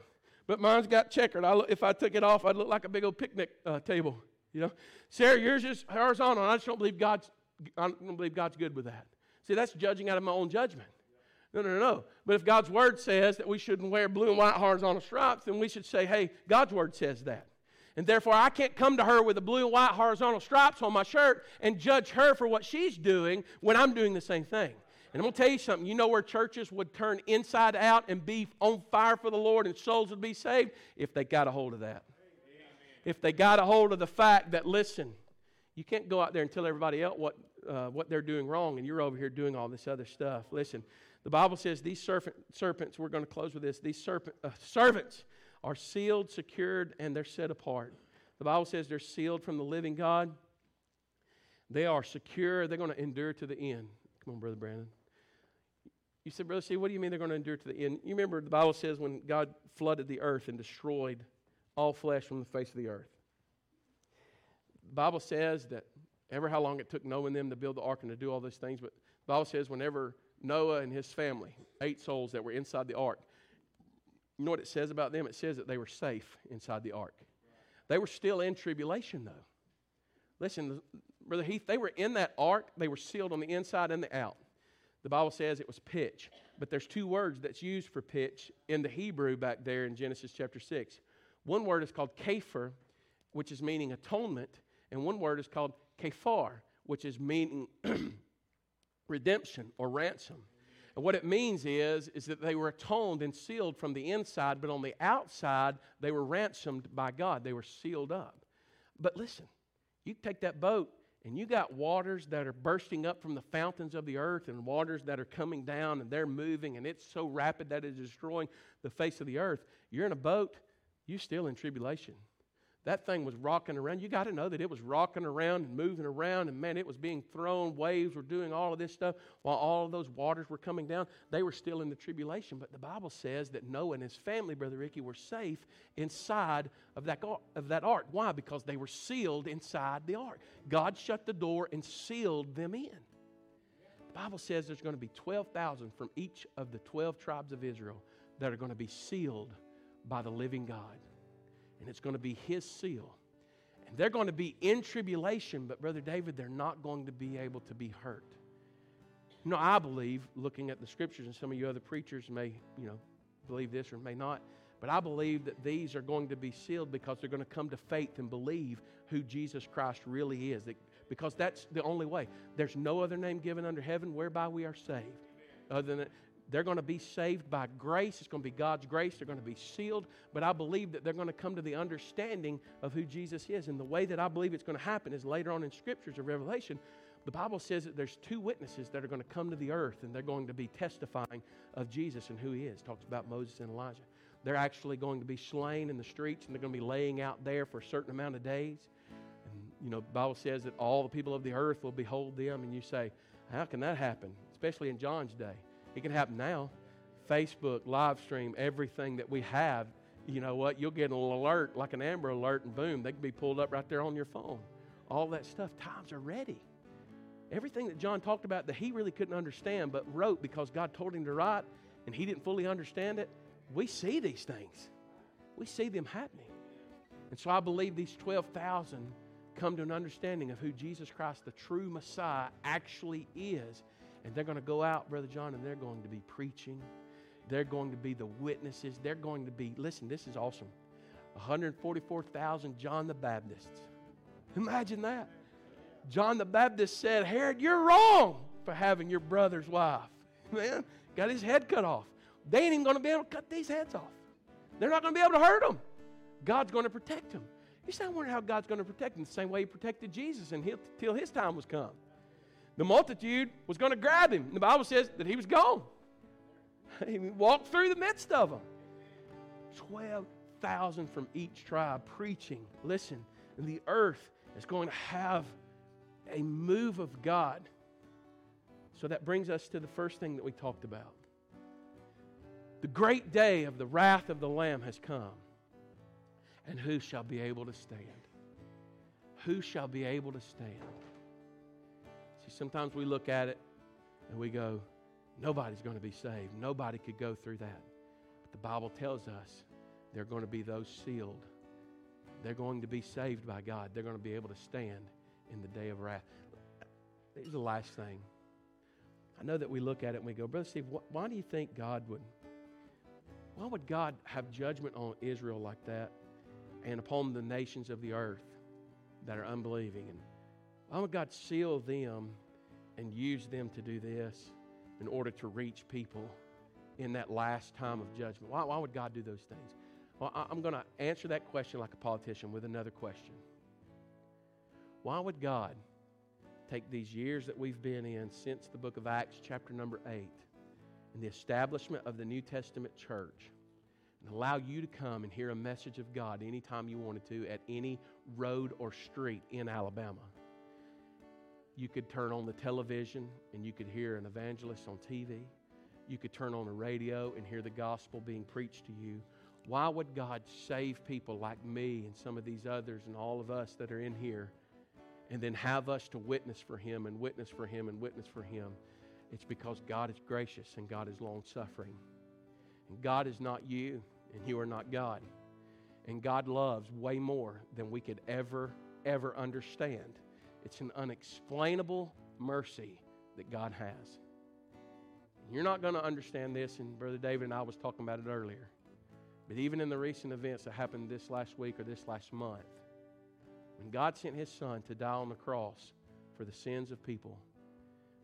But mine's got checkered. I look, if I took it off, I'd look like a big old picnic uh, table. You know, Sarah, yours is horizontal. I just don't believe God's. I don't believe God's good with that. See, that's judging out of my own judgment. No, no, no, no. But if God's word says that we shouldn't wear blue and white horizontal stripes, then we should say, hey, God's word says that. And therefore, I can't come to her with the blue and white horizontal stripes on my shirt and judge her for what she's doing when I'm doing the same thing. And I'm going to tell you something. You know where churches would turn inside out and be on fire for the Lord and souls would be saved? If they got a hold of that. If they got a hold of the fact that, listen, you can't go out there and tell everybody else what, uh, what they're doing wrong and you're over here doing all this other stuff. Listen, the Bible says these serpent, serpents, we're going to close with this, these serpent, uh, servants are sealed, secured, and they're set apart. The Bible says they're sealed from the living God. They are secure. They're going to endure to the end. Come on, Brother Brandon. You said, Brother See, what do you mean they're going to endure to the end? You remember the Bible says when God flooded the earth and destroyed all flesh from the face of the earth. The Bible says that ever how long it took Noah and them to build the ark and to do all those things, but the Bible says whenever Noah and his family, eight souls that were inside the ark, you know what it says about them? It says that they were safe inside the ark. They were still in tribulation, though. Listen, Brother Heath, they were in that ark. They were sealed on the inside and the out. The Bible says it was pitch, but there's two words that's used for pitch in the Hebrew back there in Genesis chapter 6. One word is called kepher, which is meaning atonement, and one word is called kephar, which is meaning redemption or ransom. And what it means is, is that they were atoned and sealed from the inside, but on the outside, they were ransomed by God. They were sealed up. But listen, you take that boat and you got waters that are bursting up from the fountains of the earth and waters that are coming down and they're moving and it's so rapid that it's destroying the face of the earth. You're in a boat, you're still in tribulation. That thing was rocking around. You got to know that it was rocking around and moving around, and man, it was being thrown. Waves were doing all of this stuff while all of those waters were coming down. They were still in the tribulation. But the Bible says that Noah and his family, Brother Ricky, were safe inside of that, of that ark. Why? Because they were sealed inside the ark. God shut the door and sealed them in. The Bible says there's going to be 12,000 from each of the 12 tribes of Israel that are going to be sealed by the living God and it's going to be His seal. And they're going to be in tribulation, but Brother David, they're not going to be able to be hurt. You know, I believe, looking at the scriptures, and some of you other preachers may, you know, believe this or may not, but I believe that these are going to be sealed because they're going to come to faith and believe who Jesus Christ really is. Because that's the only way. There's no other name given under heaven whereby we are saved. Other than they're going to be saved by grace. It's going to be God's grace. They're going to be sealed. But I believe that they're going to come to the understanding of who Jesus is. And the way that I believe it's going to happen is later on in Scriptures of Revelation. The Bible says that there's two witnesses that are going to come to the earth and they're going to be testifying of Jesus and who he is. Talks about Moses and Elijah. They're actually going to be slain in the streets and they're going to be laying out there for a certain amount of days. And, you know, the Bible says that all the people of the earth will behold them. And you say, how can that happen? Especially in John's day. It can happen now. Facebook, live stream, everything that we have, you know what? You'll get an alert, like an Amber alert, and boom, they can be pulled up right there on your phone. All that stuff. Times are ready. Everything that John talked about that he really couldn't understand, but wrote because God told him to write, and he didn't fully understand it. We see these things, we see them happening. And so I believe these 12,000 come to an understanding of who Jesus Christ, the true Messiah, actually is and they're going to go out, Brother John, and they're going to be preaching. They're going to be the witnesses. They're going to be, listen, this is awesome 144,000 John the Baptists. Imagine that. John the Baptist said, Herod, you're wrong for having your brother's wife. Man, got his head cut off. They ain't even going to be able to cut these heads off. They're not going to be able to hurt them. God's going to protect them. You say, I wonder how God's going to protect them the same way He protected Jesus until His time was come the multitude was going to grab him. The Bible says that he was gone. He walked through the midst of them. 12,000 from each tribe preaching. Listen, and the earth is going to have a move of God. So that brings us to the first thing that we talked about. The great day of the wrath of the Lamb has come. And who shall be able to stand? Who shall be able to stand? See, sometimes we look at it and we go, nobody's going to be saved. Nobody could go through that. But the Bible tells us they're going to be those sealed. They're going to be saved by God. They're going to be able to stand in the day of wrath. Here's the last thing. I know that we look at it and we go, Brother Steve, wh- why do you think God would, why would God have judgment on Israel like that and upon the nations of the earth that are unbelieving? And would God seal them and use them to do this in order to reach people in that last time of judgment? Why, why would God do those things? Well, I, I'm going to answer that question like a politician with another question. Why would God take these years that we've been in since the book of Acts, chapter number 8, and the establishment of the New Testament church, and allow you to come and hear a message of God anytime you wanted to at any road or street in Alabama? You could turn on the television and you could hear an evangelist on TV. You could turn on the radio and hear the gospel being preached to you. Why would God save people like me and some of these others and all of us that are in here and then have us to witness for Him and witness for Him and witness for Him? It's because God is gracious and God is long suffering. And God is not you and you are not God. And God loves way more than we could ever, ever understand. It's an unexplainable mercy that God has. You're not going to understand this, and Brother David and I was talking about it earlier. But even in the recent events that happened this last week or this last month, when God sent His Son to die on the cross for the sins of people,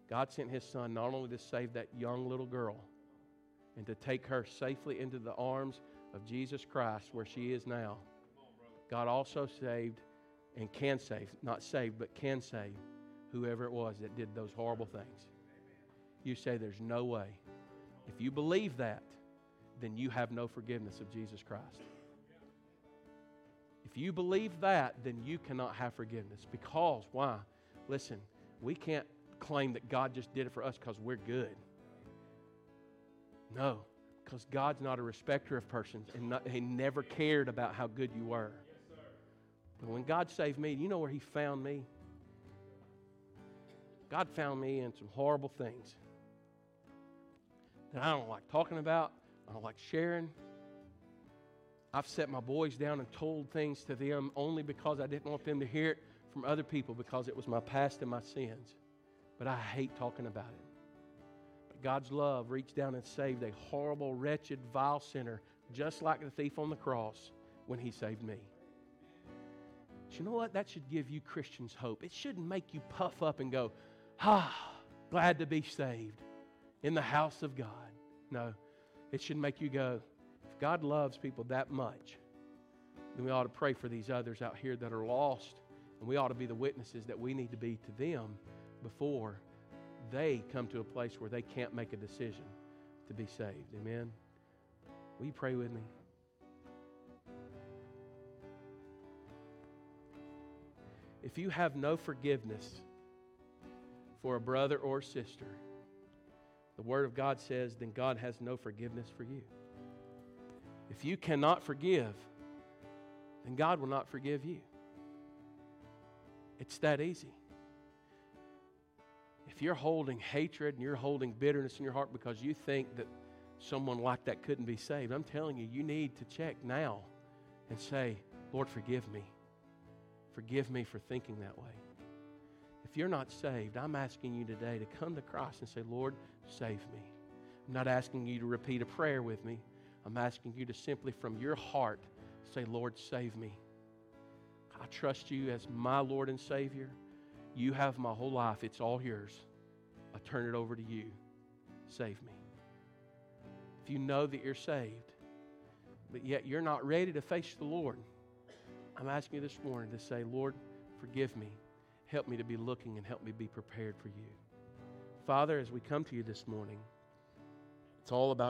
God sent His Son not only to save that young little girl and to take her safely into the arms of Jesus Christ where she is now, God also saved and can save, not save, but can save whoever it was that did those horrible things. You say there's no way. If you believe that, then you have no forgiveness of Jesus Christ. If you believe that, then you cannot have forgiveness. Because, why? Listen, we can't claim that God just did it for us because we're good. No, because God's not a respecter of persons and not, He never cared about how good you were. But when God saved me, you know where He found me? God found me in some horrible things that I don't like talking about, I don't like sharing. I've set my boys down and told things to them only because I didn't want them to hear it from other people because it was my past and my sins. But I hate talking about it. But God's love reached down and saved a horrible, wretched, vile sinner, just like the thief on the cross when he saved me. You know what? That should give you Christians hope. It shouldn't make you puff up and go, ah, glad to be saved in the house of God. No, it should make you go, if God loves people that much, then we ought to pray for these others out here that are lost. And we ought to be the witnesses that we need to be to them before they come to a place where they can't make a decision to be saved. Amen. Will you pray with me? If you have no forgiveness for a brother or sister, the Word of God says, then God has no forgiveness for you. If you cannot forgive, then God will not forgive you. It's that easy. If you're holding hatred and you're holding bitterness in your heart because you think that someone like that couldn't be saved, I'm telling you, you need to check now and say, Lord, forgive me. Forgive me for thinking that way. If you're not saved, I'm asking you today to come to Christ and say, Lord, save me. I'm not asking you to repeat a prayer with me. I'm asking you to simply from your heart say, Lord, save me. I trust you as my Lord and Savior. You have my whole life, it's all yours. I turn it over to you. Save me. If you know that you're saved, but yet you're not ready to face the Lord, I'm asking you this morning to say, Lord, forgive me. Help me to be looking and help me be prepared for you. Father, as we come to you this morning, it's all about